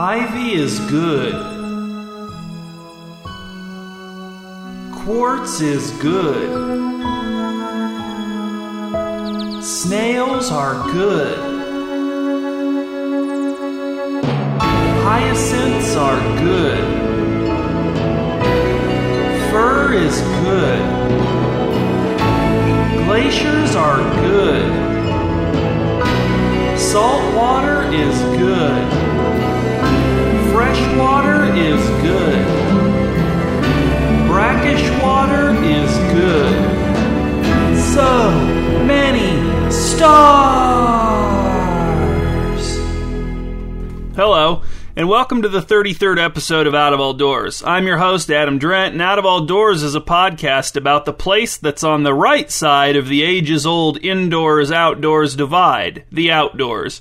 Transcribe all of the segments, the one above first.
Ivy is good. Quartz is good. Snails are good. Hyacinths are good. Fur is good. Glaciers are good. Salt water is good. Fresh water is good. Brackish water is good. So many stars. Hello, and welcome to the 33rd episode of Out of All Doors. I'm your host, Adam Drent, and Out of All Doors is a podcast about the place that's on the right side of the ages old indoors outdoors divide, the outdoors.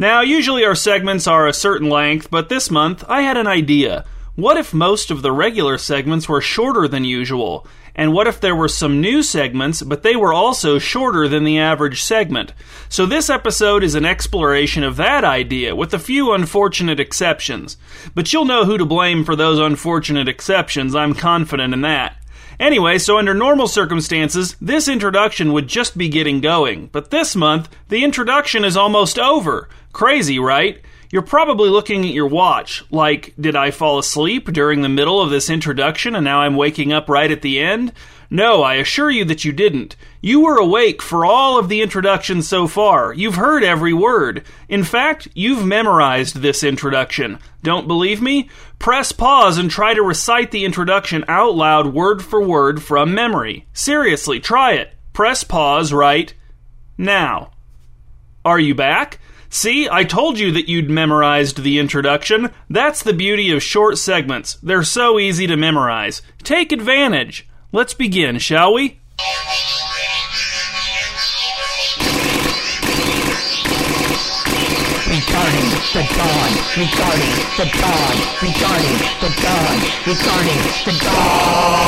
Now, usually our segments are a certain length, but this month I had an idea. What if most of the regular segments were shorter than usual? And what if there were some new segments, but they were also shorter than the average segment? So this episode is an exploration of that idea, with a few unfortunate exceptions. But you'll know who to blame for those unfortunate exceptions, I'm confident in that. Anyway, so under normal circumstances, this introduction would just be getting going. But this month, the introduction is almost over. Crazy, right? You're probably looking at your watch, like, did I fall asleep during the middle of this introduction and now I'm waking up right at the end? No, I assure you that you didn't. You were awake for all of the introduction so far. You've heard every word. In fact, you've memorized this introduction. Don't believe me? Press pause and try to recite the introduction out loud, word for word, from memory. Seriously, try it. Press pause right now. Are you back? See, I told you that you'd memorized the introduction. That's the beauty of short segments. They're so easy to memorize. Take advantage. Let's begin, shall we? Regarding the dawn, regarding the dawn, regarding the dawn, regarding the dawn.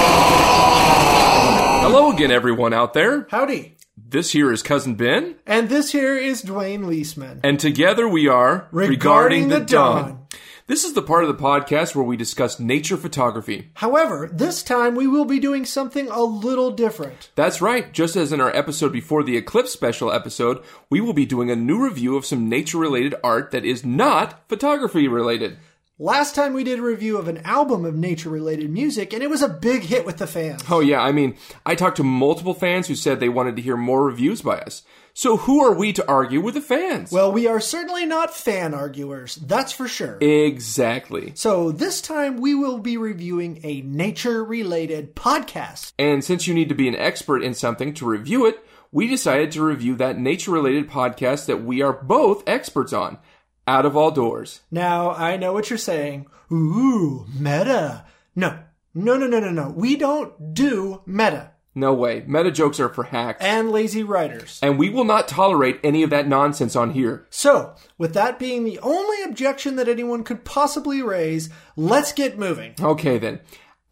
Hello again, everyone out there. Howdy. This here is Cousin Ben, And this here is Dwayne Leesman. and together we are Regarding the Dawn. This is the part of the podcast where we discuss nature photography. However, this time we will be doing something a little different. That's right, just as in our episode before the Eclipse special episode, we will be doing a new review of some nature related art that is not photography related. Last time we did a review of an album of nature related music, and it was a big hit with the fans. Oh, yeah, I mean, I talked to multiple fans who said they wanted to hear more reviews by us. So who are we to argue with the fans? Well, we are certainly not fan arguers, that's for sure. exactly. So this time we will be reviewing a nature related podcast. And since you need to be an expert in something to review it, we decided to review that nature related podcast that we are both experts on, Out of All Doors. Now, I know what you're saying. Ooh, meta. No, no, no, no, no, no. We don't do meta No way, meta jokes are for hacks. and lazy writers. And we will not tolerate any of that nonsense on here. So, with that being the only objection that anyone could possibly raise, let's get moving. Okay then.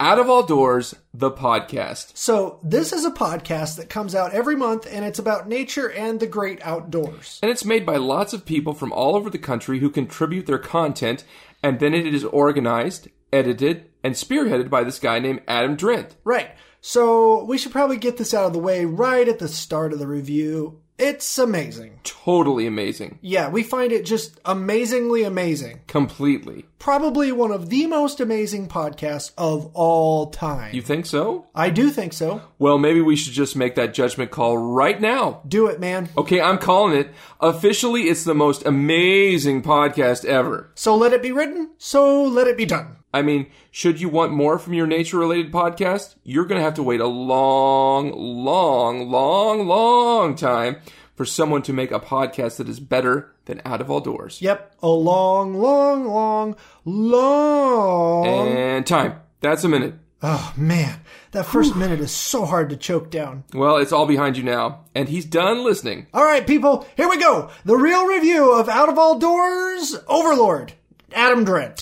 Out of All Doors, the podcast. So, this is a podcast that comes out every month and it's about nature and the great outdoors. And it's made by lots of people from all over the country who contribute their content, and then it is organized, edited, and spearheaded by this guy named Adam Drent. Right. So, we should probably get this out of the way right at the start of the review. It's amazing. Totally amazing. Yeah, we find it just amazingly amazing. Completely. Probably one of the most amazing podcasts of all time. You think so? I do think so. Well, maybe we should just make that judgment call right now. Do it, man. Okay, I'm calling it. Officially, it's the most amazing podcast ever. So let it be written, so let it be done. I mean, should you want more from your nature related podcast, you're going to have to wait a long, long, long, long time for someone to make a podcast that is better than Out of All Doors. Yep, a long, long, long, long. And time. That's a minute. Oh man, that first minute is so hard to choke down. Well, it's all behind you now. And he's done listening. All right, people, here we go. The real review of Out of All Doors Overlord, Adam Drent.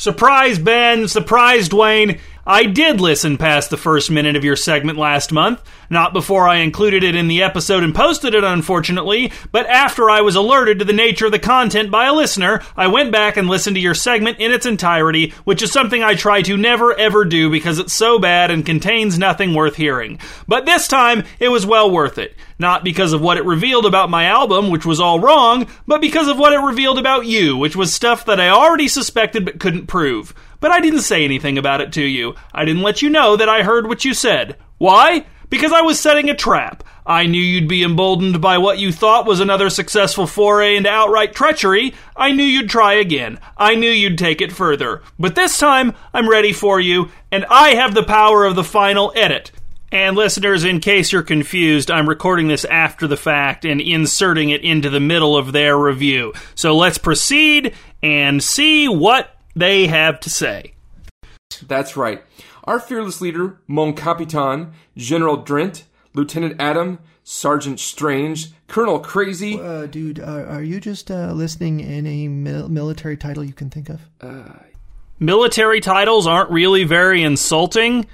Surprise, Ben. Surprise, Dwayne. I did listen past the first minute of your segment last month. Not before I included it in the episode and posted it, unfortunately, but after I was alerted to the nature of the content by a listener, I went back and listened to your segment in its entirety, which is something I try to never ever do because it's so bad and contains nothing worth hearing. But this time, it was well worth it. Not because of what it revealed about my album, which was all wrong, but because of what it revealed about you, which was stuff that I already suspected but couldn't prove. But I didn't say anything about it to you. I didn't let you know that I heard what you said. Why? Because I was setting a trap. I knew you'd be emboldened by what you thought was another successful foray into outright treachery. I knew you'd try again. I knew you'd take it further. But this time, I'm ready for you, and I have the power of the final edit. And listeners, in case you're confused, I'm recording this after the fact and inserting it into the middle of their review. So let's proceed and see what they have to say. That's right. Our fearless leader, Mon Capitan, General Drent, Lieutenant Adam, Sergeant Strange, Colonel Crazy. Uh, dude, uh, are you just uh, listening in a mil- military title you can think of? Uh, Military titles aren't really very insulting.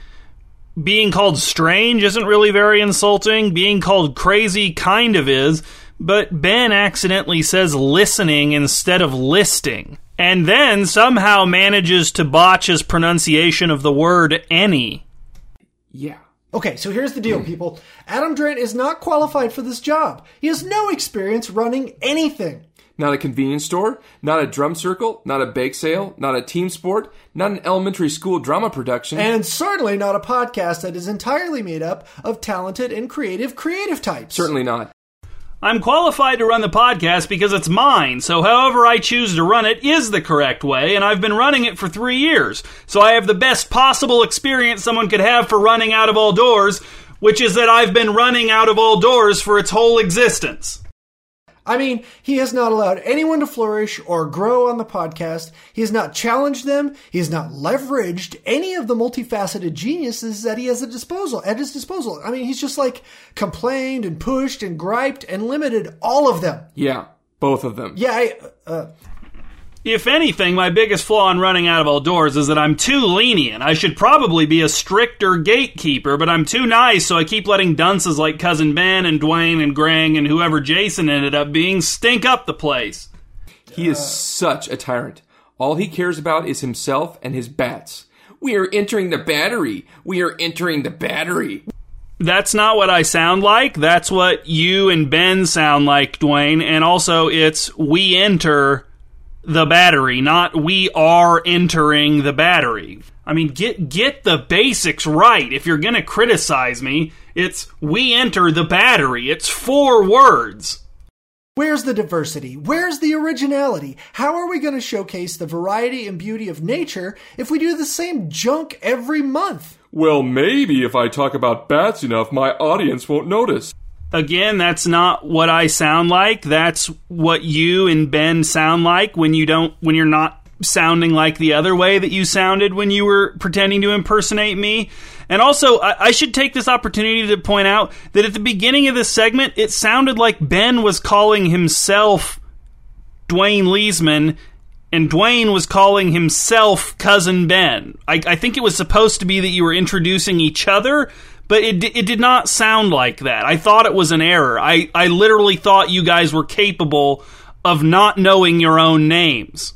Being called strange isn't really very insulting. Being called crazy kind of is. But Ben accidentally says listening instead of listing. And then somehow manages to botch his pronunciation of the word any. Yeah. Okay, so here's the deal, people. Adam Drent is not qualified for this job. He has no experience running anything. Not a convenience store, not a drum circle, not a bake sale, not a team sport, not an elementary school drama production. And certainly not a podcast that is entirely made up of talented and creative creative types. Certainly not. I'm qualified to run the podcast because it's mine, so however I choose to run it is the correct way, and I've been running it for three years. So I have the best possible experience someone could have for running out of all doors, which is that I've been running out of all doors for its whole existence. I mean, he has not allowed anyone to flourish or grow on the podcast. He has not challenged them. He has not leveraged any of the multifaceted geniuses that he has at disposal at his disposal. I mean, he's just like complained and pushed and griped and limited all of them. Yeah, both of them. Yeah, I, uh, If anything, my biggest flaw in running out of all doors is that I'm too lenient. I should probably be a stricter gatekeeper, but I'm too nice, so I keep letting dunces like Cousin Ben and Dwayne and Grang and whoever Jason ended up being stink up the place. He is such a tyrant. All he cares about is himself and his bats. We are entering the battery. We are entering the battery. That's not what I sound like. That's what you and Ben sound like, Dwayne. And also, it's we enter the battery, not we are entering the battery. I mean, get get the basics right. If you're gonna criticize me, it's we enter the battery. It's four words. where's the diversity? Where's the originality? How are we going to showcase the variety and beauty of nature if we do the same junk every month? Well, maybe if I talk about bats enough, my audience won't notice. Again, that's not what I sound like. That's what you and Ben sound like when you don't when you're not sounding like the other way that you sounded when you were pretending to impersonate me. And also, I, I should take this opportunity to point out that at the beginning of this segment, it sounded like Ben was calling himself Dwayne Leesman, and Dwayne was calling himself Cousin Ben. I, I think it was supposed to be that you were introducing each other, but it, it did not sound like that. I thought it was an error. I, I literally thought you guys were capable of not knowing your own names.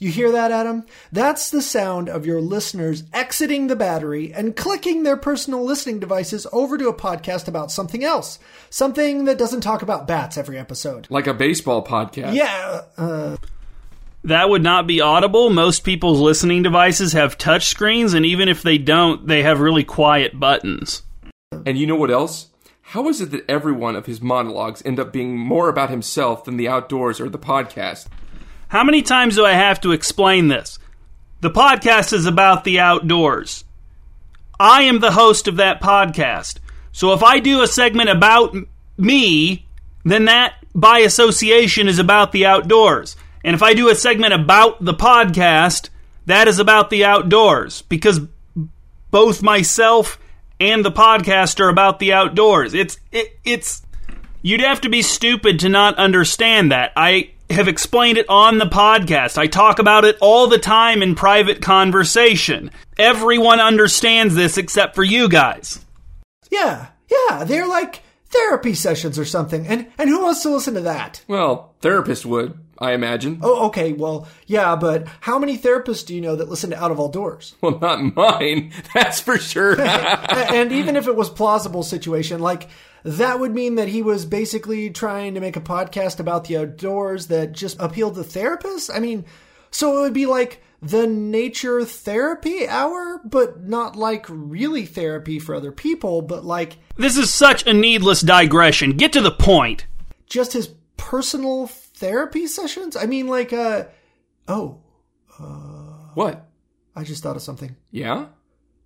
You hear that, Adam? That's the sound of your listeners exiting the battery and clicking their personal listening devices over to a podcast about something else. Something that doesn't talk about bats every episode. Like a baseball podcast. Yeah, uh, That would not be audible. Most people's listening devices have touch screens, and even if they don't, they have really quiet buttons. And you know what else? How is it that every one of his monologues end up being more about himself than the outdoors or the podcast? How many times do I have to explain this? The podcast is about the outdoors. I am the host of that podcast. So if I do a segment about me, then that by association is about the outdoors. And if I do a segment about the podcast, that is about the outdoors because both myself and the podcast are about the outdoors. It's it, it's you'd have to be stupid to not understand that. I have explained it on the podcast. I talk about it all the time in private conversation. Everyone understands this except for you guys. Yeah, yeah, they're like therapy sessions or something. And and who wants to listen to that? Well, therapist would, I imagine. Oh, okay, well, yeah, but how many therapists do you know that listen to Out of All Doors? Well, not mine. That's for sure. and even if it was plausible situation, like that would mean that he was basically trying to make a podcast about the outdoors that just appealed to therapists. I mean, so it would be like the nature therapy hour, but not like really therapy for other people, but like This is such a needless digression. Get to the point. just his personal therapy sessions. I mean, like, uh, oh, uh, what? I just thought of something. Yeah?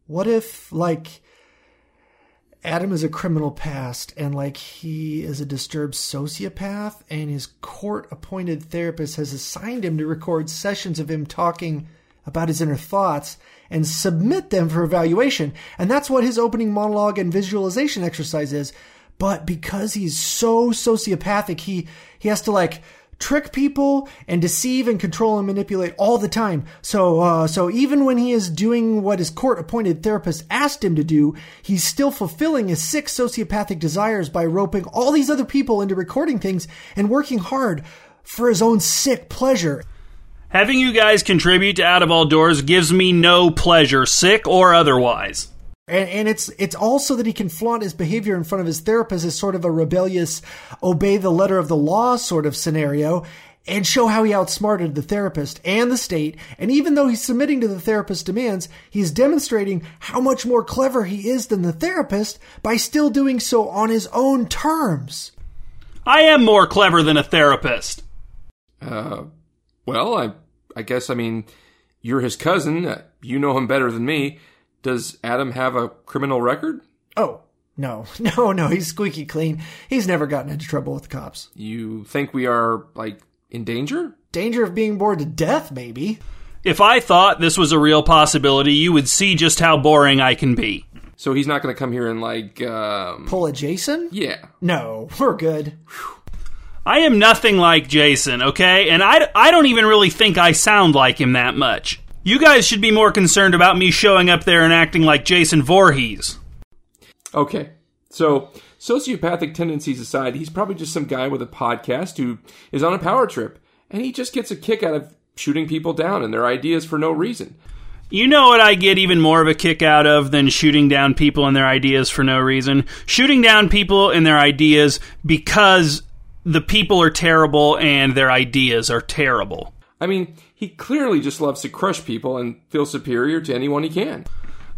What if, like, Adam is a criminal past and, like, he is a disturbed sociopath and his court appointed therapist has assigned him to record sessions of him talking about his inner thoughts and submit them for evaluation. And that's what his opening monologue and visualization exercise is. But because he's so sociopathic, he, he has to, like, trick people and deceive and control and manipulate all the time. So, uh, so even when he is doing what his court-appointed therapist asked him to do, he's still fulfilling his sick sociopathic desires by roping all these other people into recording things and working hard for his own sick pleasure. Having you guys contribute to Out of All Doors gives me no pleasure, sick or otherwise. And, and it's it's also that he can flaunt his behavior in front of his therapist as sort of a rebellious, obey the letter of the law sort of scenario, and show how he outsmarted the therapist and the state. And even though he's submitting to the therapist's demands, he's demonstrating how much more clever he is than the therapist by still doing so on his own terms. I am more clever than a therapist. Uh, well, I, I guess, I mean, you're his cousin. Uh, You know him better than me. Does Adam have a criminal record? Oh, no, no, no, he's squeaky clean. He's never gotten into trouble with the cops. You think we are, like, in danger? Danger of being bored to death, maybe. If I thought this was a real possibility, you would see just how boring I can be. So he's not going to come here and, like, um, Pull a Jason? yeah. No, we're good. I am nothing like Jason, okay? And I, I don't even really think I sound like him that much. You guys should be more concerned about me showing up there and acting like Jason Voorhees. Okay. So, sociopathic tendencies aside, he's probably just some guy with a podcast who is on a power trip, and he just gets a kick out of shooting people down and their ideas for no reason. You know what I get even more of a kick out of than shooting down people and their ideas for no reason? Shooting down people and their ideas because the people are terrible and their ideas are terrible. I mean, he clearly just loves to crush people and feel superior to anyone he can.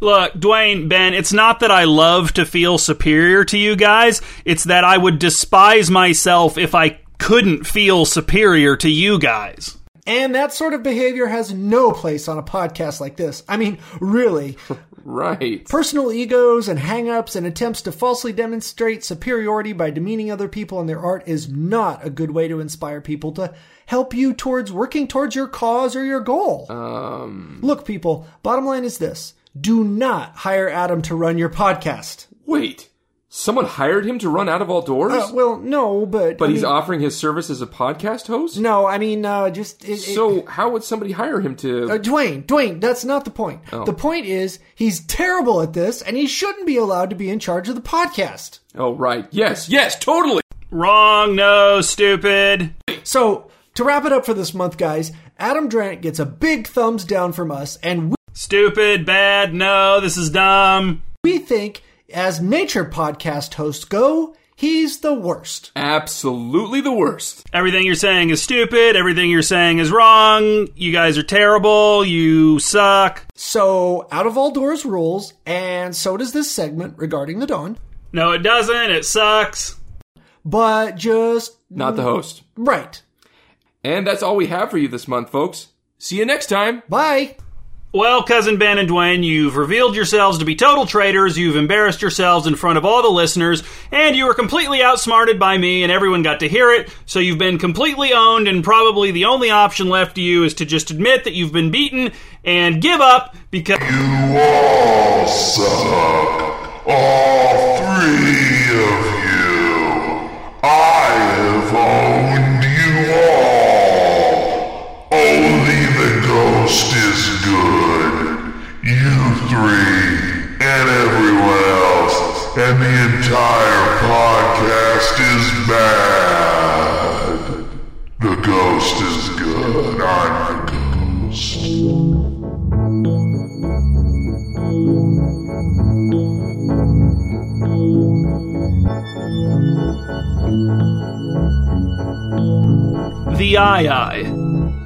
Look, Dwayne, Ben, it's not that I love to feel superior to you guys. It's that I would despise myself if I couldn't feel superior to you guys. And that sort of behavior has no place on a podcast like this. I mean, really. Right. Personal egos and hang-ups and attempts to falsely demonstrate superiority by demeaning other people and their art is not a good way to inspire people to help you towards working towards your cause or your goal. Um, Look, people, bottom line is this. Do not hire Adam to run your podcast. wait. Someone hired him to run out of all doors? Uh, well, no, but but I he's mean- offering his service as a podcast host? No, I mean, uh, just it, it- So, how would somebody hire him to. Uh, Dwayne, Dwayne, that's not the point. Oh. The point is he's terrible at this, and he shouldn't be allowed to be in charge of the podcast. oh, right. Yes, yes, totally. Wrong, no, stupid. So to wrap it up for this month, guys, Adam Drant gets a big thumbs down from us, and we, Stupid, bad, no, this is dumb. we think, as nature podcast hosts go, he's the worst. Absolutely the worst. Everything you're saying is stupid. Everything you're saying is wrong. You guys are terrible. You suck. So out of all doors rules, and so does this segment regarding the dawn. No, it doesn't. It sucks. But just Not the host. right. And that's all we have for you this month, folks. See you next time. Bye. Well, cousin Ben and Dwayne, you've revealed yourselves to be total traitors. You've embarrassed yourselves in front of all the listeners, and you were completely outsmarted by me, and everyone got to hear it. So you've been completely owned, and probably the only option left to you is to just admit that you've been beaten and give up because. You all suck. All three of you. I have owned 3, and everyone else, and the entire podcast is bad. The ghost is good. I'm the ghost. The Aye-Aye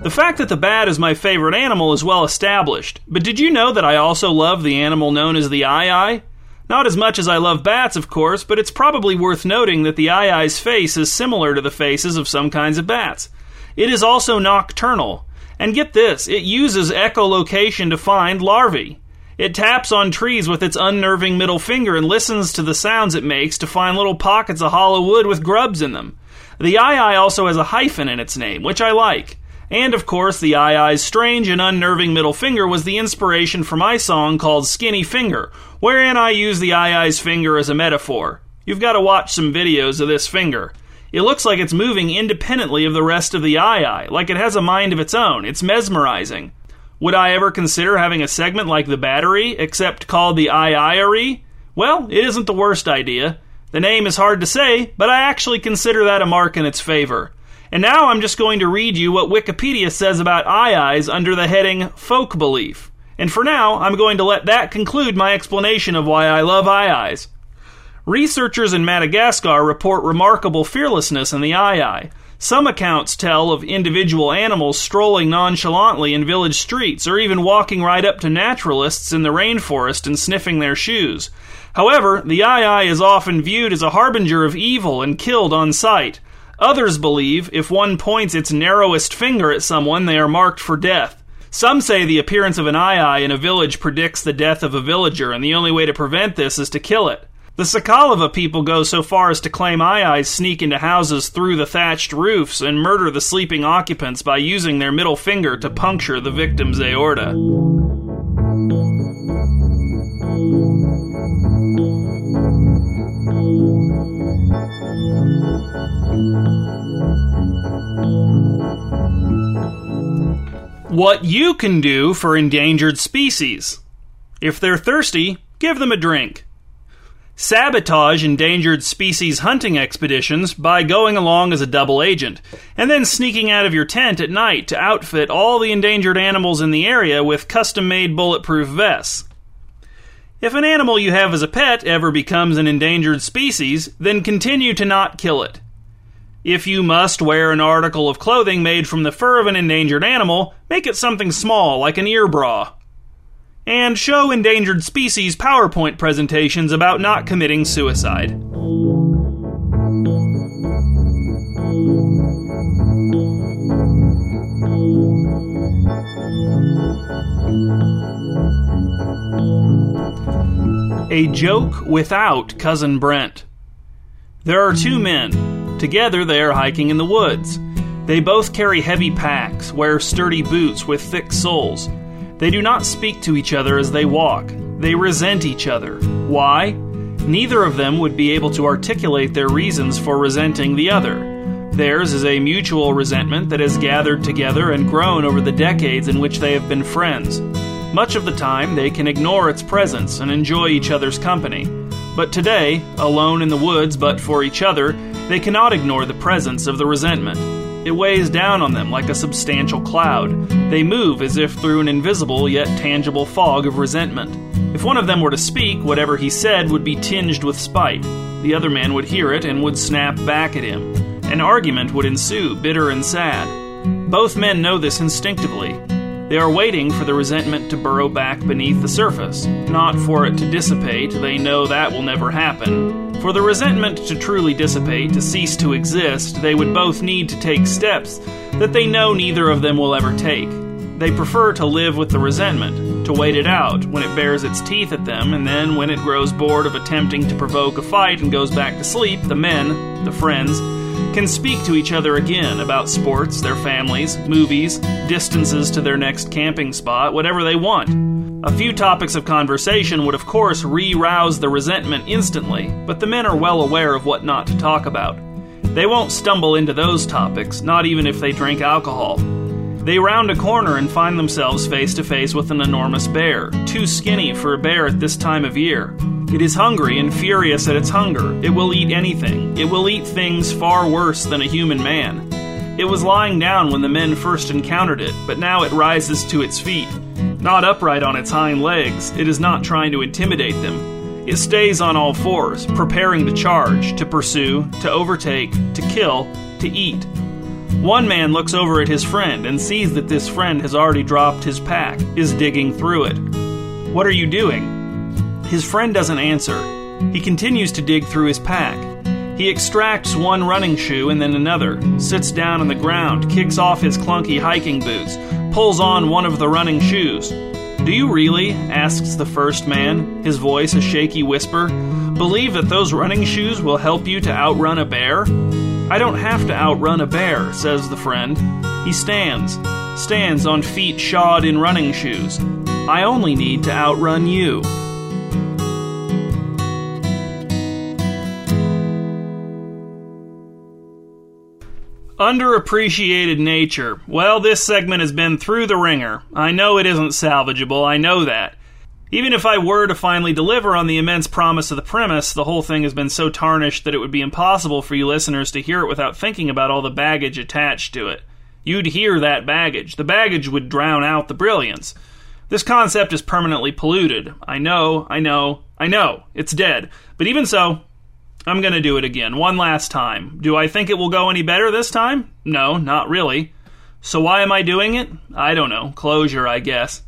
the fact that the bat is my favorite animal is well established, but did you know that I also love the animal known as the Eye Not as much as I love bats, of course, but it's probably worth noting that the Eye's face is similar to the faces of some kinds of bats. It is also nocturnal. And get this, it uses echolocation to find larvae. It taps on trees with its unnerving middle finger and listens to the sounds it makes to find little pockets of hollow wood with grubs in them. The eye also has a hyphen in its name, which I like. And of course, the eye's strange and unnerving middle finger was the inspiration for my song called Skinny Finger, wherein I use the eye's finger as a metaphor. You've got to watch some videos of this finger. It looks like it's moving independently of the rest of the eye, like it has a mind of its own. It's mesmerizing. Would I ever consider having a segment like The Battery, except called the Eye Well, it isn't the worst idea. The name is hard to say, but I actually consider that a mark in its favor. And now I'm just going to read you what Wikipedia says about aye-ayes under the heading Folk Belief. And for now, I'm going to let that conclude my explanation of why I love aye-ayes. Researchers in Madagascar report remarkable fearlessness in the aye-aye. Some accounts tell of individual animals strolling nonchalantly in village streets or even walking right up to naturalists in the rainforest and sniffing their shoes. However, the aye-aye is often viewed as a harbinger of evil and killed on sight. Others believe if one points its narrowest finger at someone, they are marked for death. Some say the appearance of an aye-aye in a village predicts the death of a villager, and the only way to prevent this is to kill it. The Sakalava people go so far as to claim aye-ayes sneak into houses through the thatched roofs and murder the sleeping occupants by using their middle finger to puncture the victim's aorta. What you can do for endangered species. If they're thirsty, give them a drink. Sabotage endangered species hunting expeditions by going along as a double agent, and then sneaking out of your tent at night to outfit all the endangered animals in the area with custom made bulletproof vests. If an animal you have as a pet ever becomes an endangered species, then continue to not kill it. If you must wear an article of clothing made from the fur of an endangered animal, make it something small like an ear bra. And show endangered species PowerPoint presentations about not committing suicide. A joke without Cousin Brent. There are two men. Together they are hiking in the woods. They both carry heavy packs, wear sturdy boots with thick soles. They do not speak to each other as they walk. They resent each other. Why? Neither of them would be able to articulate their reasons for resenting the other. Theirs is a mutual resentment that has gathered together and grown over the decades in which they have been friends. Much of the time, they can ignore its presence and enjoy each other's company. But today, alone in the woods but for each other, they cannot ignore the presence of the resentment. It weighs down on them like a substantial cloud. They move as if through an invisible yet tangible fog of resentment. If one of them were to speak, whatever he said would be tinged with spite. The other man would hear it and would snap back at him. An argument would ensue, bitter and sad. Both men know this instinctively. They are waiting for the resentment to burrow back beneath the surface, not for it to dissipate, they know that will never happen. For the resentment to truly dissipate, to cease to exist, they would both need to take steps that they know neither of them will ever take. They prefer to live with the resentment, to wait it out when it bares its teeth at them, and then when it grows bored of attempting to provoke a fight and goes back to sleep, the men, the friends, can speak to each other again about sports, their families, movies, distances to their next camping spot, whatever they want. A few topics of conversation would, of course, re rouse the resentment instantly, but the men are well aware of what not to talk about. They won't stumble into those topics, not even if they drink alcohol. They round a corner and find themselves face to face with an enormous bear, too skinny for a bear at this time of year. It is hungry and furious at its hunger. It will eat anything. It will eat things far worse than a human man. It was lying down when the men first encountered it, but now it rises to its feet. Not upright on its hind legs, it is not trying to intimidate them. It stays on all fours, preparing to charge, to pursue, to overtake, to kill, to eat. One man looks over at his friend and sees that this friend has already dropped his pack, is digging through it. What are you doing? His friend doesn't answer. He continues to dig through his pack. He extracts one running shoe and then another, sits down on the ground, kicks off his clunky hiking boots, pulls on one of the running shoes. Do you really, asks the first man, his voice a shaky whisper, believe that those running shoes will help you to outrun a bear? I don't have to outrun a bear, says the friend. He stands, stands on feet shod in running shoes. I only need to outrun you. Underappreciated nature. Well, this segment has been through the ringer. I know it isn't salvageable, I know that. Even if I were to finally deliver on the immense promise of the premise, the whole thing has been so tarnished that it would be impossible for you listeners to hear it without thinking about all the baggage attached to it. You'd hear that baggage. The baggage would drown out the brilliance. This concept is permanently polluted. I know, I know, I know. It's dead. But even so, I'm going to do it again, one last time. Do I think it will go any better this time? No, not really. So why am I doing it? I don't know. Closure, I guess.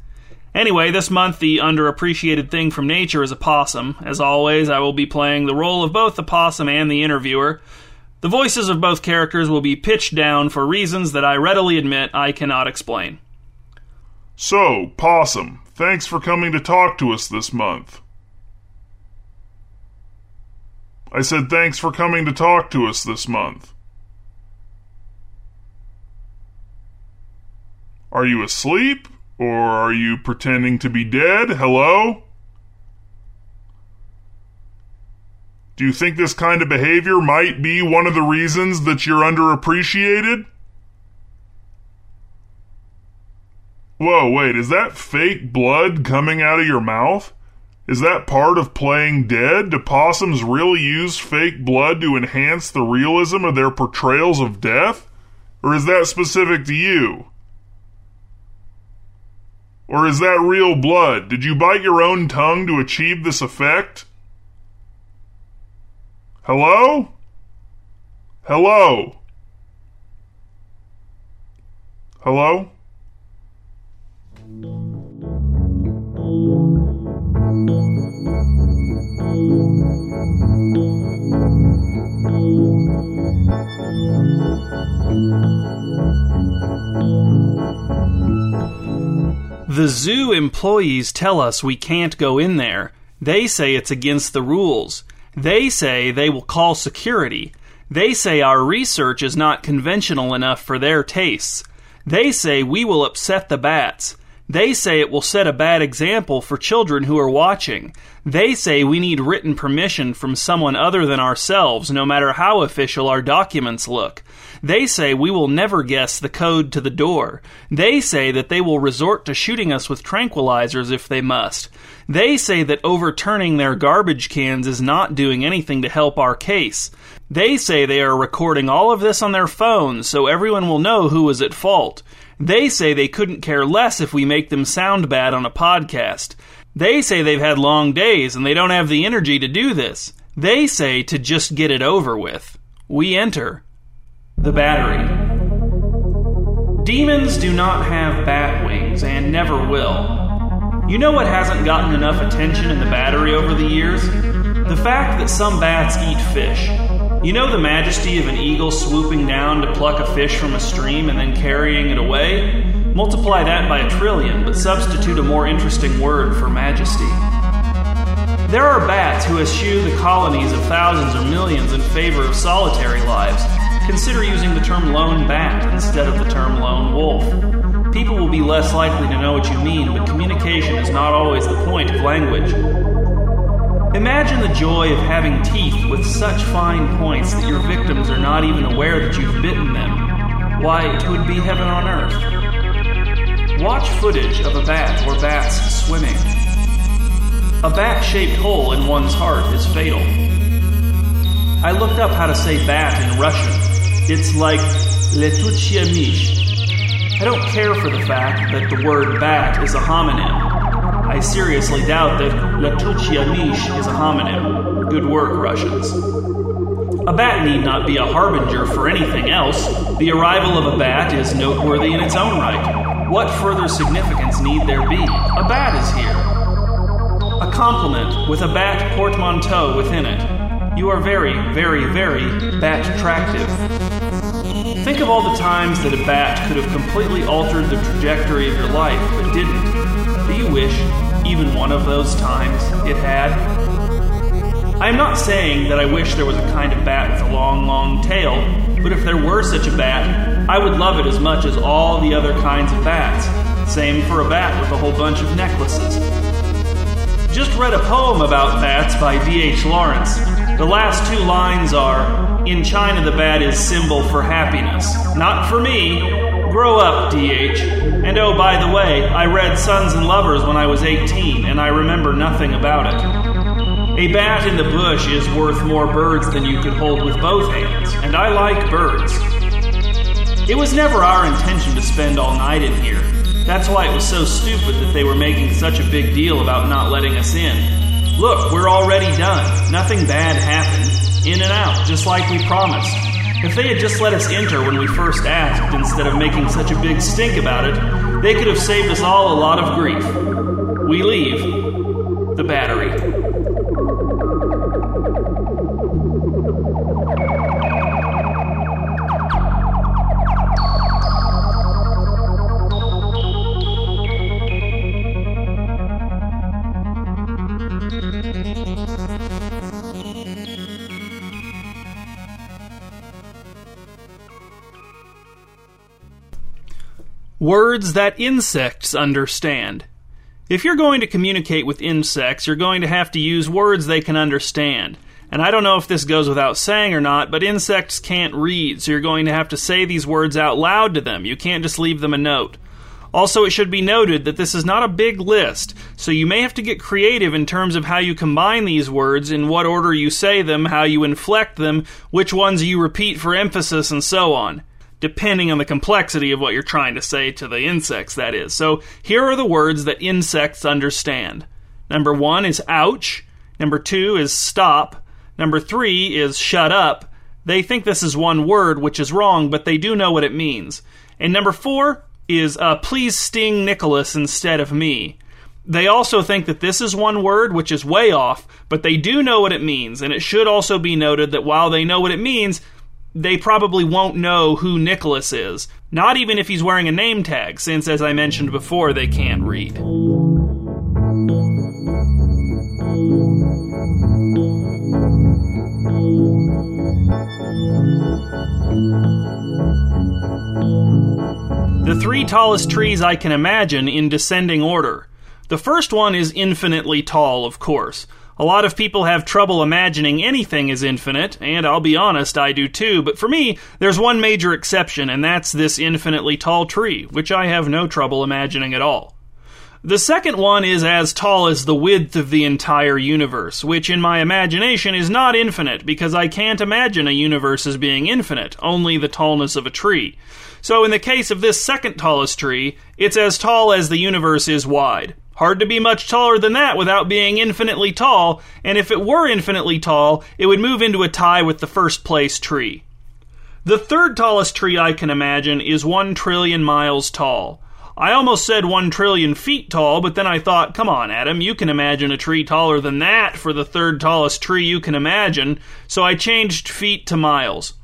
Anyway, this month the underappreciated thing from nature is a possum. As always, I will be playing the role of both the possum and the interviewer. The voices of both characters will be pitched down for reasons that I readily admit I cannot explain. So, Possum, thanks for coming to talk to us this month. I said thanks for coming to talk to us this month. Are you asleep? Or are you pretending to be dead? Hello? Do you think this kind of behavior might be one of the reasons that you're underappreciated? Whoa, wait, is that fake blood coming out of your mouth? Is that part of playing dead? Do possums really use fake blood to enhance the realism of their portrayals of death? Or is that specific to you? Or is that real blood? Did you bite your own tongue to achieve this effect? Hello? Hello? Hello? The zoo employees tell us we can't go in there. They say it's against the rules. They say they will call security. They say our research is not conventional enough for their tastes. They say we will upset the bats. They say it will set a bad example for children who are watching. They say we need written permission from someone other than ourselves, no matter how official our documents look. They say we will never guess the code to the door. They say that they will resort to shooting us with tranquilizers if they must. They say that overturning their garbage cans is not doing anything to help our case. They say they are recording all of this on their phones so everyone will know who is at fault. They say they couldn't care less if we make them sound bad on a podcast. They say they've had long days and they don't have the energy to do this. They say to just get it over with. We enter the battery. Demons do not have bat wings and never will. You know what hasn't gotten enough attention in the battery over the years? The fact that some bats eat fish. You know the majesty of an eagle swooping down to pluck a fish from a stream and then carrying it away? Multiply that by a trillion, but substitute a more interesting word for majesty. There are bats who eschew the colonies of thousands or millions in favor of solitary lives. Consider using the term lone bat instead of the term lone wolf. People will be less likely to know what you mean, but communication is not always the point of language. Imagine the joy of having teeth with such fine points that your victims are not even aware that you've bitten them. Why, it would be heaven on earth. Watch footage of a bat or bats swimming. A bat shaped hole in one's heart is fatal. I looked up how to say bat in Russian. It's like letuchia mish. I don't care for the fact that the word bat is a homonym. I seriously doubt that letuchia mish is a homonym. Good work, Russians. A bat need not be a harbinger for anything else. The arrival of a bat is noteworthy in its own right. What further significance need there be? A bat is here. A compliment with a bat portmanteau within it. You are very, very, very bat attractive. Think of all the times that a bat could have completely altered the trajectory of your life, but didn't. Do you wish even one of those times it had? I am not saying that I wish there was a kind of bat with a long, long tail, but if there were such a bat, I would love it as much as all the other kinds of bats. Same for a bat with a whole bunch of necklaces. Just read a poem about bats by D.H. Lawrence. The last two lines are In China, the bat is symbol for happiness. Not for me. Grow up, D.H. And oh, by the way, I read Sons and Lovers when I was 18, and I remember nothing about it. A bat in the bush is worth more birds than you could hold with both hands, and I like birds. It was never our intention to spend all night in here. That's why it was so stupid that they were making such a big deal about not letting us in. Look, we're already done. Nothing bad happened. In and out, just like we promised. If they had just let us enter when we first asked, instead of making such a big stink about it, they could have saved us all a lot of grief. We leave the battery. Words that insects understand. If you're going to communicate with insects, you're going to have to use words they can understand. And I don't know if this goes without saying or not, but insects can't read, so you're going to have to say these words out loud to them. You can't just leave them a note. Also, it should be noted that this is not a big list, so you may have to get creative in terms of how you combine these words, in what order you say them, how you inflect them, which ones you repeat for emphasis, and so on depending on the complexity of what you're trying to say to the insects, that is. So here are the words that insects understand. Number one is ouch. Number two is stop. Number three is shut up. They think this is one word, which is wrong, but they do know what it means. And number four is uh, please sting Nicholas instead of me. They also think that this is one word, which is way off, but they do know what it means. And it should also be noted that while they know what it means, they probably won't know who Nicholas is, not even if he's wearing a name tag, since, as I mentioned before, they can't read. The three tallest trees I can imagine in descending order. The first one is infinitely tall, of course. A lot of people have trouble imagining anything is infinite, and I'll be honest, I do too, but for me, there's one major exception, and that's this infinitely tall tree, which I have no trouble imagining at all. The second one is as tall as the width of the entire universe, which in my imagination is not infinite because I can't imagine a universe as being infinite, only the tallness of a tree. So in the case of this second tallest tree, it's as tall as the universe is wide. Hard to be much taller than that without being infinitely tall, and if it were infinitely tall, it would move into a tie with the first place tree. The third tallest tree I can imagine is one trillion miles tall. I almost said one trillion feet tall, but then I thought, come on, Adam, you can imagine a tree taller than that for the third tallest tree you can imagine, so I changed feet to miles.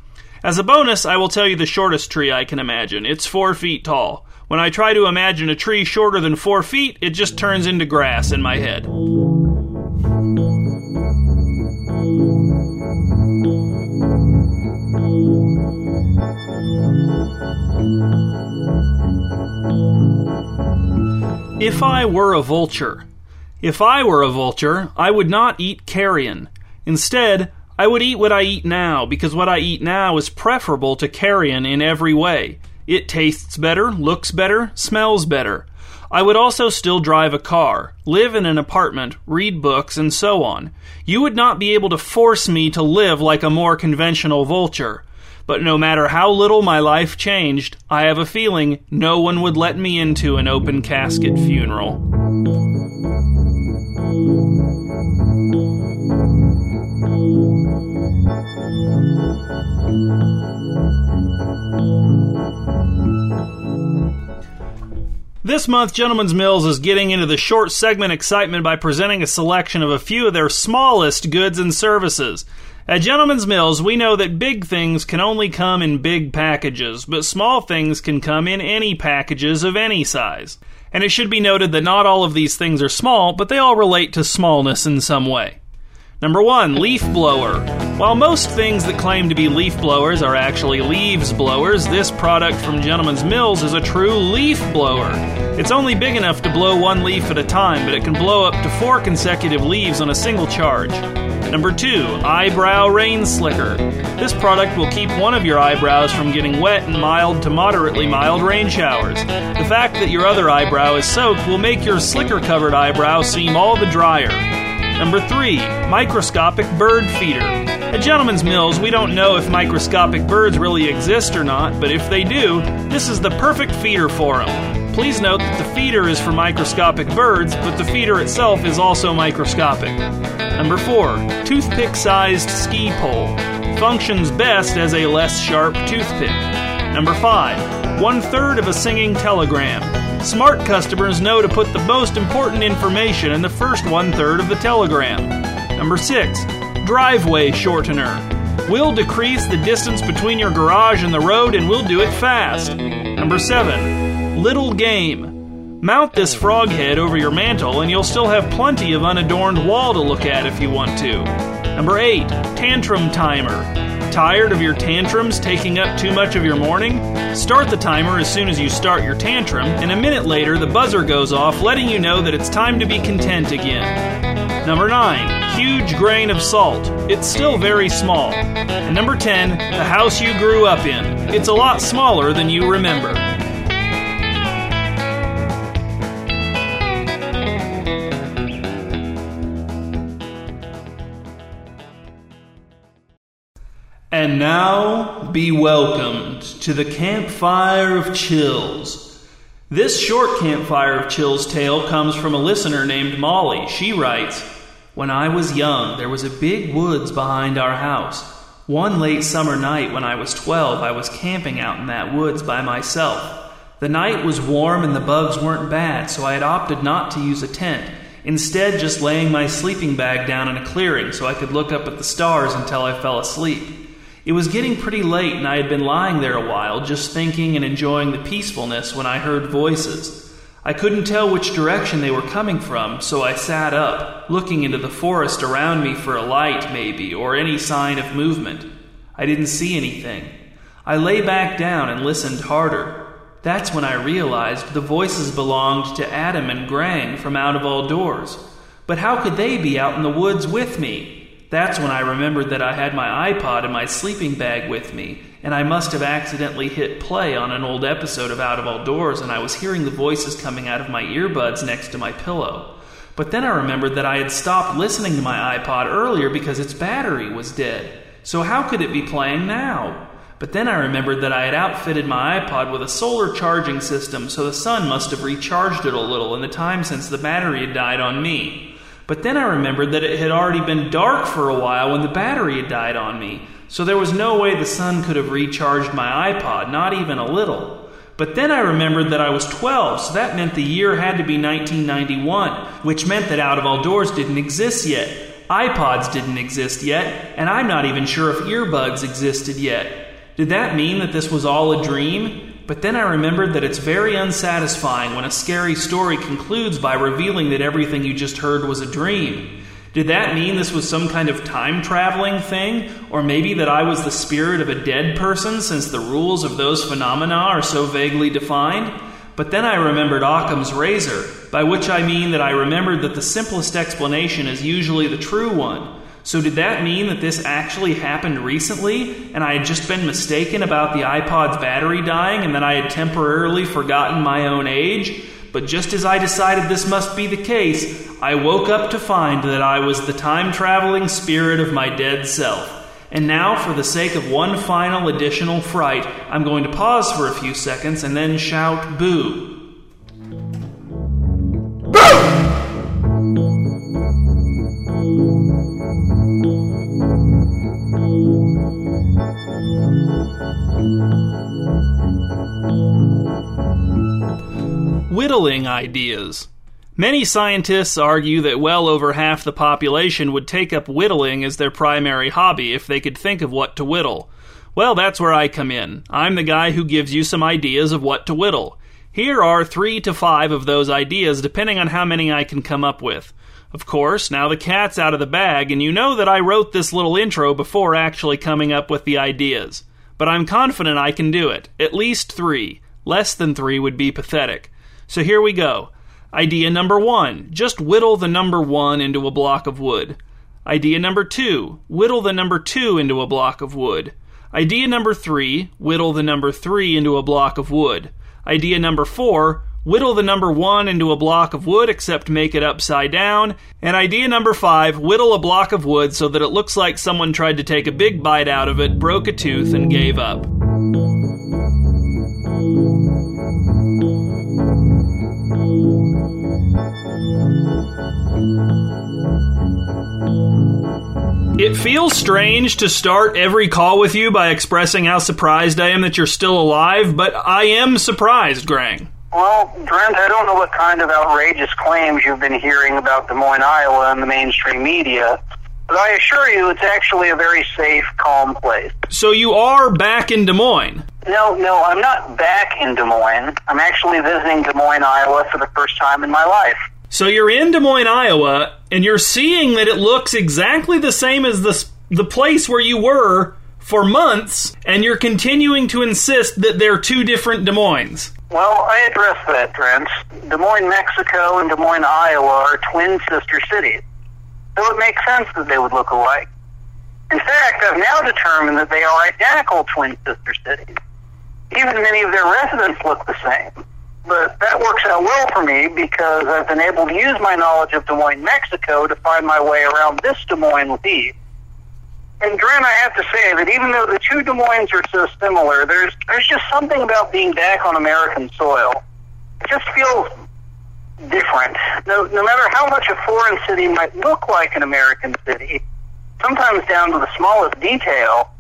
As a bonus, I will tell you the shortest tree I can imagine. It's four feet tall. When I try to imagine a tree shorter than four feet, it just turns into grass in my head. If I were a vulture. If I were a vulture, I would not eat carrion. Instead, I would eat what I eat now, because what I eat now is preferable to carrion in every way. It tastes better, looks better, smells better. I would also still drive a car, live in an apartment, read books, and so on. You would not be able to force me to live like a more conventional vulture. But no matter how little my life changed, I have a feeling no one would let me into an open casket funeral. This month, Gentleman's Mills is getting into the short segment excitement by presenting a selection of a few of their smallest goods and services. At Gentleman's Mills, we know that big things can only come in big packages, but small things can come in any packages of any size. And it should be noted that not all of these things are small, but they all relate to smallness in some way. Number one, leaf blower. While most things that claim to be leaf blowers are actually leaves blowers, this product from Gentleman's Mills is a true leaf blower. It's only big enough to blow one leaf at a time, but it can blow up to four consecutive leaves on a single charge. Number two, eyebrow rain slicker. This product will keep one of your eyebrows from getting wet in mild to moderately mild rain showers. The fact that your other eyebrow is soaked will make your slicker covered eyebrow seem all the drier. Number three, microscopic bird feeder. At Gentleman's Mills, we don't know if microscopic birds really exist or not, but if they do, this is the perfect feeder for them. Please note that the feeder is for microscopic birds, but the feeder itself is also microscopic. Number four, toothpick sized ski pole. Functions best as a less sharp toothpick. Number five, one third of a singing telegram. Smart customers know to put the most important information in the first one third of the telegram. Number six, driveway shortener. We'll decrease the distance between your garage and the road and we'll do it fast. Number seven, little game. Mount this frog head over your mantle and you'll still have plenty of unadorned wall to look at if you want to. Number eight, tantrum timer. Tired of your tantrums taking up too much of your morning? Start the timer as soon as you start your tantrum, and a minute later the buzzer goes off, letting you know that it's time to be content again. Number 9. Huge grain of salt. It's still very small. And number 10. The house you grew up in. It's a lot smaller than you remember. And now be welcomed to the Campfire of Chills. This short Campfire of Chills tale comes from a listener named Molly. She writes When I was young, there was a big woods behind our house. One late summer night when I was 12, I was camping out in that woods by myself. The night was warm and the bugs weren't bad, so I had opted not to use a tent, instead, just laying my sleeping bag down in a clearing so I could look up at the stars until I fell asleep. It was getting pretty late, and I had been lying there a while, just thinking and enjoying the peacefulness when I heard voices. I couldn't tell which direction they were coming from, so I sat up, looking into the forest around me for a light, maybe, or any sign of movement. I didn't see anything. I lay back down and listened harder. That's when I realized the voices belonged to Adam and Grang from Out of All Doors. But how could they be out in the woods with me? That's when I remembered that I had my iPod and my sleeping bag with me, and I must have accidentally hit play on an old episode of Out of All Doors, and I was hearing the voices coming out of my earbuds next to my pillow. But then I remembered that I had stopped listening to my iPod earlier because its battery was dead. So how could it be playing now? But then I remembered that I had outfitted my iPod with a solar charging system, so the sun must have recharged it a little in the time since the battery had died on me. But then I remembered that it had already been dark for a while when the battery had died on me, so there was no way the sun could have recharged my iPod, not even a little. But then I remembered that I was 12, so that meant the year had to be 1991, which meant that Out of All Doors didn't exist yet. iPods didn't exist yet, and I'm not even sure if earbuds existed yet. Did that mean that this was all a dream? But then I remembered that it's very unsatisfying when a scary story concludes by revealing that everything you just heard was a dream. Did that mean this was some kind of time traveling thing? Or maybe that I was the spirit of a dead person since the rules of those phenomena are so vaguely defined? But then I remembered Occam's razor, by which I mean that I remembered that the simplest explanation is usually the true one. So, did that mean that this actually happened recently and I had just been mistaken about the iPod's battery dying and that I had temporarily forgotten my own age? But just as I decided this must be the case, I woke up to find that I was the time traveling spirit of my dead self. And now, for the sake of one final additional fright, I'm going to pause for a few seconds and then shout boo. Whittling ideas. Many scientists argue that well over half the population would take up whittling as their primary hobby if they could think of what to whittle. Well, that's where I come in. I'm the guy who gives you some ideas of what to whittle. Here are three to five of those ideas, depending on how many I can come up with. Of course, now the cat's out of the bag, and you know that I wrote this little intro before actually coming up with the ideas. But I'm confident I can do it. At least three. Less than three would be pathetic. So here we go. Idea number one just whittle the number one into a block of wood. Idea number two whittle the number two into a block of wood. Idea number three whittle the number three into a block of wood. Idea number four whittle the number one into a block of wood except make it upside down. And idea number five whittle a block of wood so that it looks like someone tried to take a big bite out of it, broke a tooth, and gave up. It feels strange to start every call with you by expressing how surprised I am that you're still alive, but I am surprised, Grang. Well, Brent, I don't know what kind of outrageous claims you've been hearing about Des Moines, Iowa in the mainstream media, but I assure you it's actually a very safe, calm place. So you are back in Des Moines. No, no, I'm not back in Des Moines. I'm actually visiting Des Moines, Iowa for the first time in my life. So you're in Des Moines, Iowa, and you're seeing that it looks exactly the same as the the place where you were for months, and you're continuing to insist that they're two different Des Moines. Well, I address that, Trent. Des Moines, Mexico, and Des Moines, Iowa are twin sister cities, so it makes sense that they would look alike. In fact, I've now determined that they are identical twin sister cities. Even many of their residents look the same. But that works out well for me because I've been able to use my knowledge of Des Moines, Mexico to find my way around this Des Moines ease. And Dren, I have to say that even though the two Des Moines are so similar, there's there's just something about being back on American soil. It just feels different. No, no matter how much a foreign city might look like an American city, sometimes down to the smallest detail,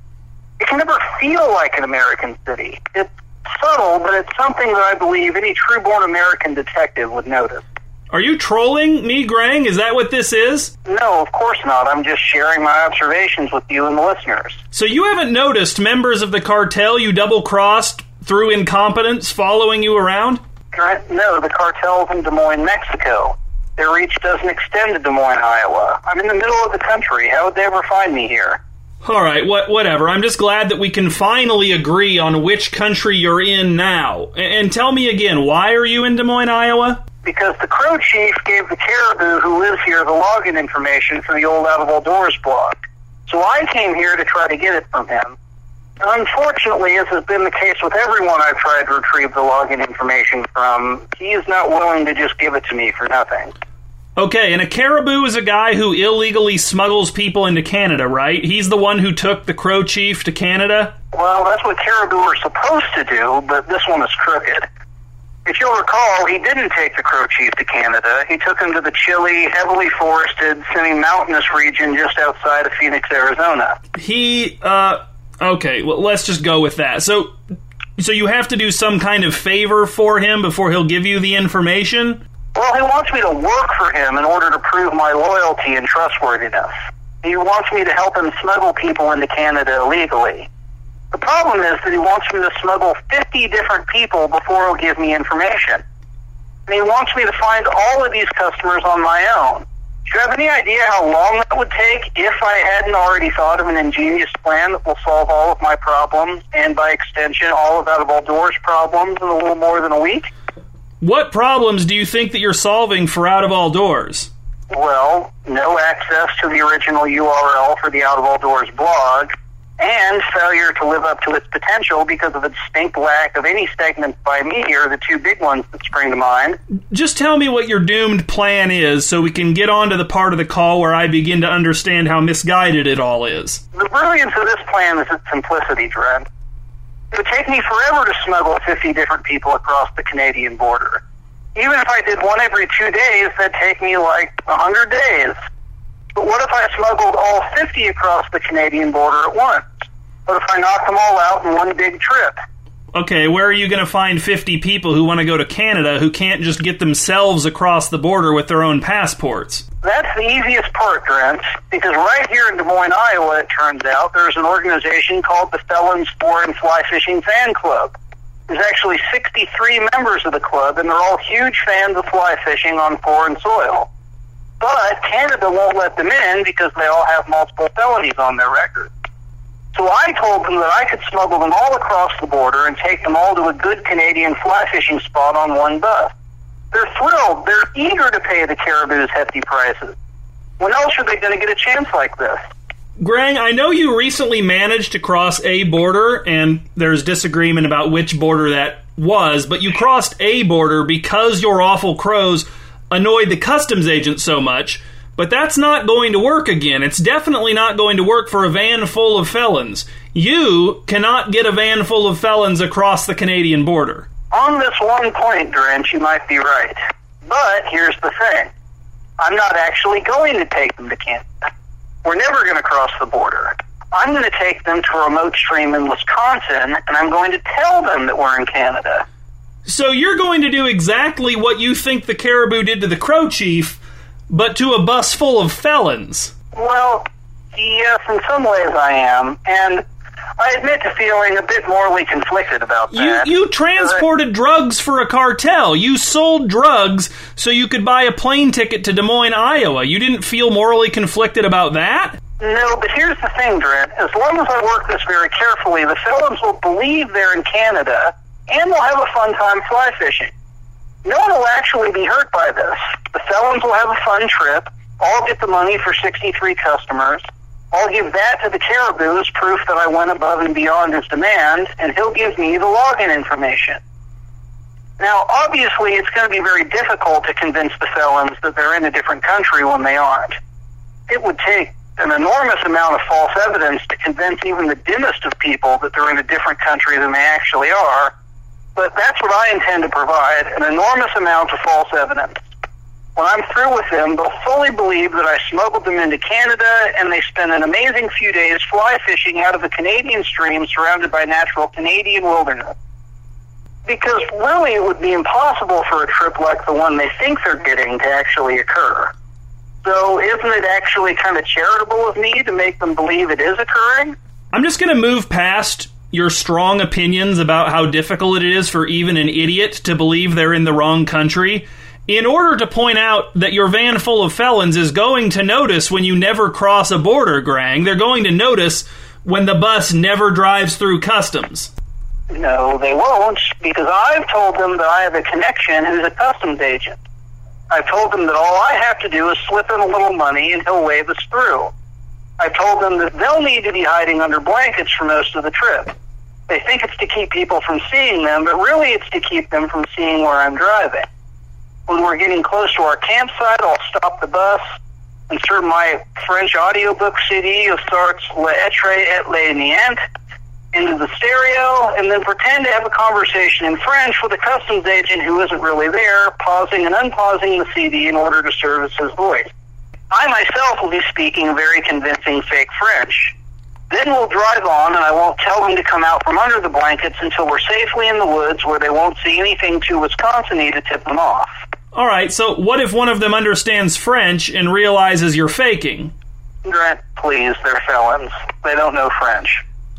it can never feel like an American city. It's subtle, but it's something that I believe any true-born American detective would notice. Are you trolling me, Grang? Is that what this is? No, of course not. I'm just sharing my observations with you and the listeners. So you haven't noticed members of the cartel you double crossed through incompetence following you around? No, the cartel's in Des Moines, Mexico. Their reach doesn't extend to Des Moines, Iowa. I'm in the middle of the country. How would they ever find me here? All right, what, whatever. I'm just glad that we can finally agree on which country you're in now. A- And tell me again, why are you in Des Moines, Iowa? Because the Crow Chief gave the caribou who lives here the login information for the old Out of All Doors blog. So I came here to try to get it from him. Unfortunately, as has been the case with everyone I've tried to retrieve the login information from, he is not willing to just give it to me for nothing. Okay, and a caribou is a guy who illegally smuggles people into Canada, right? He's the one who took the Crow Chief to Canada? Well, that's what caribou are supposed to do, but this one is crooked. If you'll recall, he didn't take the Crow Chief to Canada. He took him to the chilly, heavily forested, semi-mountainous region just outside of Phoenix, Arizona. He, uh, okay, well, let's just go with that. So, so you have to do some kind of favor for him before he'll give you the information? Well, he wants me to work for him in order to prove my loyalty and trustworthiness. He wants me to help him smuggle people into Canada illegally. The problem is that he wants me to smuggle 50 different people before he'll give me information. And he wants me to find all of these customers on my own. Do you have any idea how long that would take if I hadn't already thought of an ingenious plan that will solve all of my problems and by extension all of Out of All Doors problems in a little more than a week? What problems do you think that you're solving for Out of All Doors? Well, no access to the original URL for the Out of All Doors blog, and failure to live up to its potential because of its distinct lack of any segments by me are the two big ones that spring to mind. Just tell me what your doomed plan is so we can get on to the part of the call where I begin to understand how misguided it all is. The brilliance of this plan is its simplicity, Drent. It would take me forever to smuggle 50 different people across the Canadian border. Even if I did one every two days, that'd take me like 100 days. But what if I smuggled all 50 across the Canadian border at once? What if I knocked them all out in one big trip? Okay, where are you going to find 50 people who want to go to Canada who can't just get themselves across the border with their own passports? That's the easiest part, Grant, because right here in Des Moines, Iowa, it turns out, there's an organization called the Felons Foreign Fly Fishing Fan Club. There's actually 63 members of the club, and they're all huge fans of fly fishing on foreign soil. But Canada won't let them in because they all have multiple felonies on their record. So I told them that I could smuggle them all across the border and take them all to a good Canadian fly fishing spot on one bus. They're thrilled. They're eager to pay the caribou's hefty prices. When else are they going to get a chance like this? Grang, I know you recently managed to cross a border, and there's disagreement about which border that was, but you crossed a border because your awful crows annoyed the customs agent so much. But that's not going to work again. It's definitely not going to work for a van full of felons. You cannot get a van full of felons across the Canadian border. On this one point, Drench, you might be right. But here's the thing. I'm not actually going to take them to Canada. We're never going to cross the border. I'm going to take them to a remote stream in Wisconsin, and I'm going to tell them that we're in Canada. So you're going to do exactly what you think the caribou did to the crow chief, but to a bus full of felons. Well, yes, in some ways I am, and I admit to feeling a bit morally conflicted about You that. you transported drugs for a cartel. You sold drugs so you could buy a plane ticket to Des Moines, Iowa. You didn't feel morally conflicted about that? No, but here's the thing, Drent. As long as I work this very carefully, the felons will believe they're in Canada, and they'll have a fun time fly fishing. No one will actually be hurt by this. The felons will have a fun trip. I'll get the money for 63 customers. I'll give that to the caribou as proof that I went above and beyond his demand, and he'll give me the login information. Now, obviously, it's going to be very difficult to convince the felons that they're in a different country when they aren't. It would take an enormous amount of false evidence to convince even the dimmest of people that they're in a different country than they actually are. But that's what I intend to provide an enormous amount of false evidence. When I'm through with them, they'll fully believe that I smuggled them into Canada and they spend an amazing few days fly fishing out of a Canadian stream surrounded by natural Canadian wilderness. Because really, it would be impossible for a trip like the one they think they're getting to actually occur. So, isn't it actually kind of charitable of me to make them believe it is occurring? I'm just going to move past your strong opinions about how difficult it is for even an idiot to believe they're in the wrong country in order to point out that your van full of felons is going to notice when you never cross a border, Grang. They're going to notice when the bus never drives through customs. No, they won't, because I've told them that I have a connection who's a customs agent. I've told them that all I have to do is slip in a little money and he'll wave us through. I've told them that they'll need to be hiding under blankets for most of the trip. They think it's to keep people from seeing them, but really it's to keep them from seeing where I'm driving. When we're getting close to our campsite, I'll stop the bus, insert my French audiobook CD of Sartre's L'Etre et le Néant into the stereo, and then pretend to have a conversation in French with a customs agent who isn't really there, pausing and unpausing the CD in order to service his voice. I myself will be speaking very convincing fake French. Then we'll drive on, and I won't tell them to come out from under the blankets until we're safely in the woods where they won't see anything too Wisconsin-y to tip them off. All right, so what if one of them understands French and realizes you're faking? Grant, please, they're felons. They don't know French.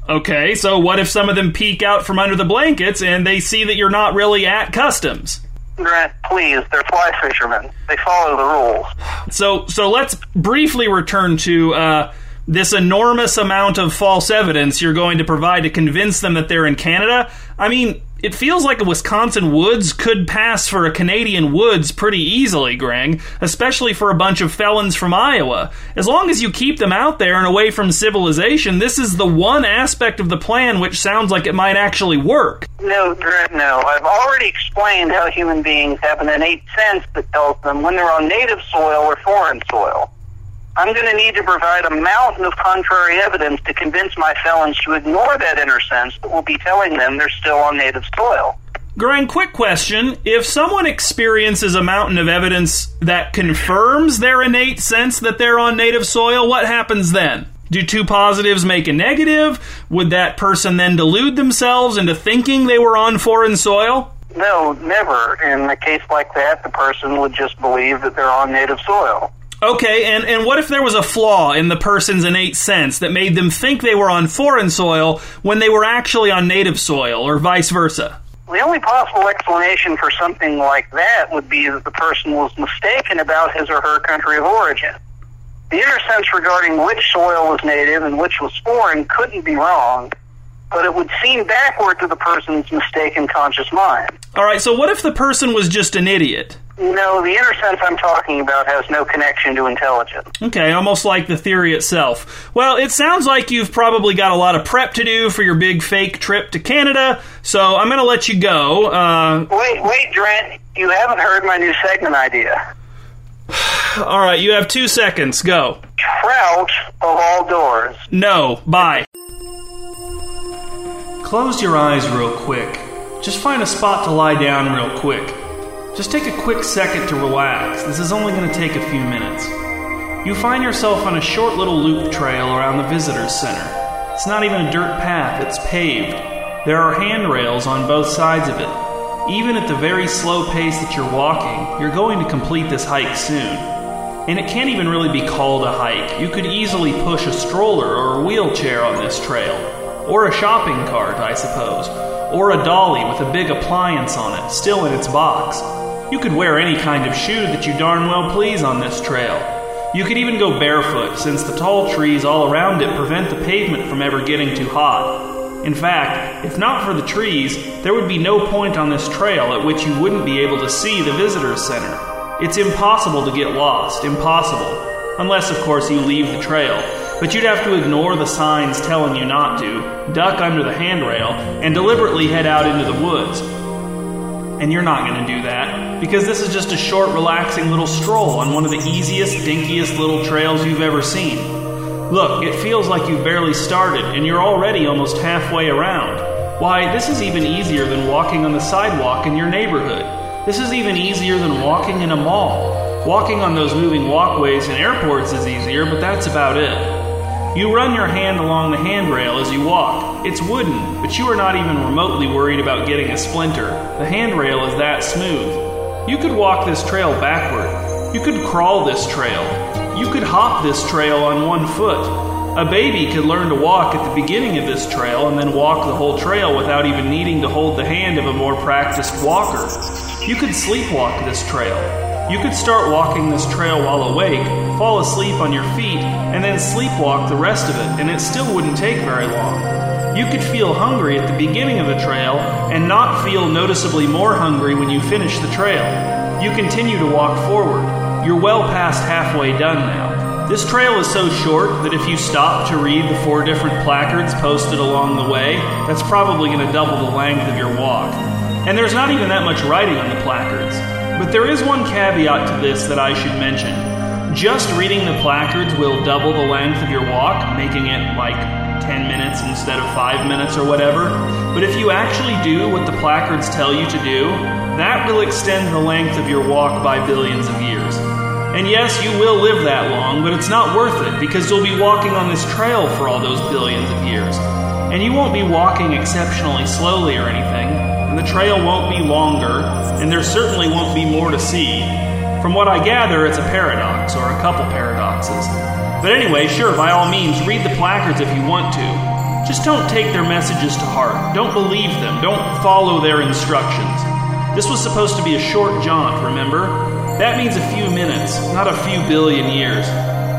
Okay, so what if some of them peek out from under the blankets and they see that you're not really at customs? Grant, please, they're fly fishermen. They follow the rules. So, so let's briefly return to uh, this enormous amount of false evidence you're going to provide to convince them that they're in Canada. I mean, it feels like a Wisconsin woods could pass for a Canadian woods pretty easily, Greg, especially for a bunch of felons from Iowa. As long as you keep them out there and away from civilization, this is the one aspect of the plan which sounds like it might actually work. No, Brett, no. I've already explained how human beings have an innate sense that tells them when they're on native soil or foreign soil. I'm going to need to provide a mountain of contrary evidence to convince my felons to ignore that inner sense that will be telling them they're still on native soil. Grant, quick question. If someone experiences a mountain of evidence that confirms their innate sense that they're on native soil, what happens then? Do two positives make a negative? Would that person then delude themselves into thinking they were on foreign soil? No, never. In a case like that, the person would just believe that they're on native soil. Okay, and, and what if there was a flaw in the person's innate sense that made them think they were on foreign soil when they were actually on native soil, or vice versa? The only possible explanation for something like that would be that the person was mistaken about his or her country of origin. The inner sense regarding which soil was native and which was foreign couldn't be wrong, but it would seem backward to the person's mistaken conscious mind. All right, so what if the person was just an idiot? No, the inner sense I'm talking about has no connection to intelligence. Okay, almost like the theory itself. Well, it sounds like you've probably got a lot of prep to do for your big fake trip to Canada, so I'm going to let you go. Uh, Wait, wait, Drent, you haven't heard my new segment idea. all right, you have two seconds. Go. Trout of all doors. No, bye. Close your eyes real quick. Just find a spot to lie down real quick. Just take a quick second to relax. This is only going to take a few minutes. You find yourself on a short little loop trail around the visitor's center. It's not even a dirt path, it's paved. There are handrails on both sides of it. Even at the very slow pace that you're walking, you're going to complete this hike soon. And it can't even really be called a hike. You could easily push a stroller or a wheelchair on this trail. Or a shopping cart, I suppose. Or a dolly with a big appliance on it, still in its box. You could wear any kind of shoe that you darn well please on this trail. You could even go barefoot, since the tall trees all around it prevent the pavement from ever getting too hot. In fact, if not for the trees, there would be no point on this trail at which you wouldn't be able to see the visitor's center. It's impossible to get lost, impossible. Unless, of course, you leave the trail. But you'd have to ignore the signs telling you not to, duck under the handrail, and deliberately head out into the woods. And you're not going to do that, because this is just a short, relaxing little stroll on one of the easiest, dinkiest little trails you've ever seen. Look, it feels like you've barely started, and you're already almost halfway around. Why, this is even easier than walking on the sidewalk in your neighborhood. This is even easier than walking in a mall. Walking on those moving walkways in airports is easier, but that's about it. You run your hand along the handrail as you walk. It's wooden, but you are not even remotely worried about getting a splinter. The handrail is that smooth. You could walk this trail backward. You could crawl this trail. You could hop this trail on one foot. A baby could learn to walk at the beginning of this trail and then walk the whole trail without even needing to hold the hand of a more practiced walker. You could sleepwalk this trail. You could start walking this trail while awake, fall asleep on your feet, and then sleepwalk the rest of it, and it still wouldn't take very long. You could feel hungry at the beginning of the trail and not feel noticeably more hungry when you finish the trail. You continue to walk forward. You're well past halfway done now. This trail is so short that if you stop to read the four different placards posted along the way, that's probably going to double the length of your walk. And there's not even that much writing on the placards. But there is one caveat to this that I should mention. Just reading the placards will double the length of your walk, making it like 10 minutes instead of 5 minutes or whatever. But if you actually do what the placards tell you to do, that will extend the length of your walk by billions of years. And yes, you will live that long, but it's not worth it because you'll be walking on this trail for all those billions of years. And you won't be walking exceptionally slowly or anything, and the trail won't be longer, and there certainly won't be more to see. From what I gather, it's a paradox, or a couple paradoxes. But anyway, sure, by all means, read the placards if you want to. Just don't take their messages to heart. Don't believe them. Don't follow their instructions. This was supposed to be a short jaunt, remember? That means a few minutes, not a few billion years.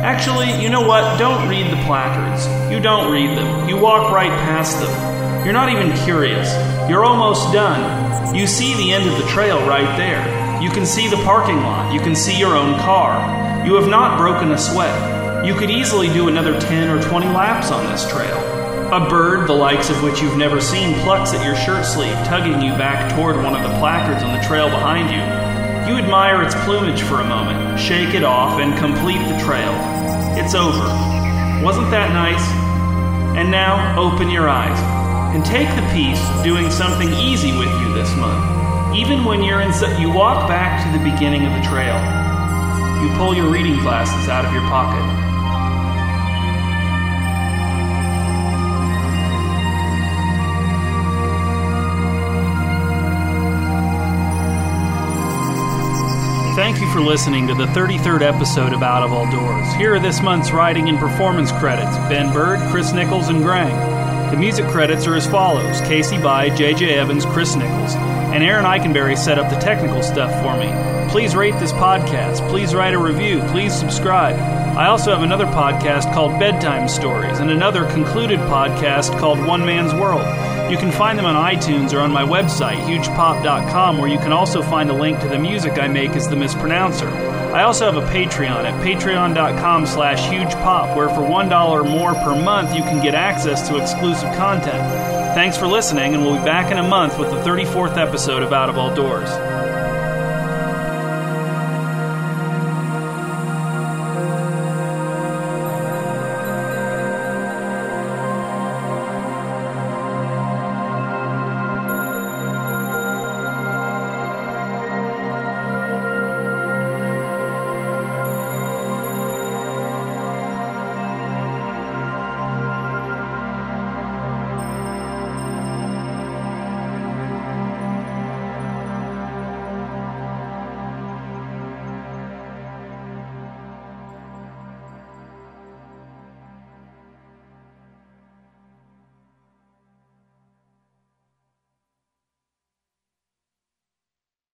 Actually, you know what? Don't read the placards. You don't read them. You walk right past them. You're not even curious. You're almost done. You see the end of the trail right there. You can see the parking lot. You can see your own car. You have not broken a sweat. You could easily do another 10 or 20 laps on this trail. A bird, the likes of which you've never seen, plucks at your shirt sleeve, tugging you back toward one of the placards on the trail behind you. You admire its plumage for a moment, shake it off, and complete the trail. It's over. Wasn't that nice? And now, open your eyes and take the piece doing something easy with you this month. Even when you're in, you walk back to the beginning of the trail. You pull your reading glasses out of your pocket. Thank you for listening to the 33rd episode of Out of All Doors. Here are this month's writing and performance credits Ben Bird, Chris Nichols, and Grang. The music credits are as follows Casey By, J.J. Evans, Chris Nichols, and Aaron Eichenberry set up the technical stuff for me. Please rate this podcast. Please write a review. Please subscribe. I also have another podcast called Bedtime Stories and another concluded podcast called One Man's World. You can find them on iTunes or on my website, hugepop.com, where you can also find a link to the music I make as the mispronouncer. I also have a Patreon at patreon.com slash hugepop, where for $1 more per month you can get access to exclusive content. Thanks for listening, and we'll be back in a month with the 34th episode of Out of All Doors.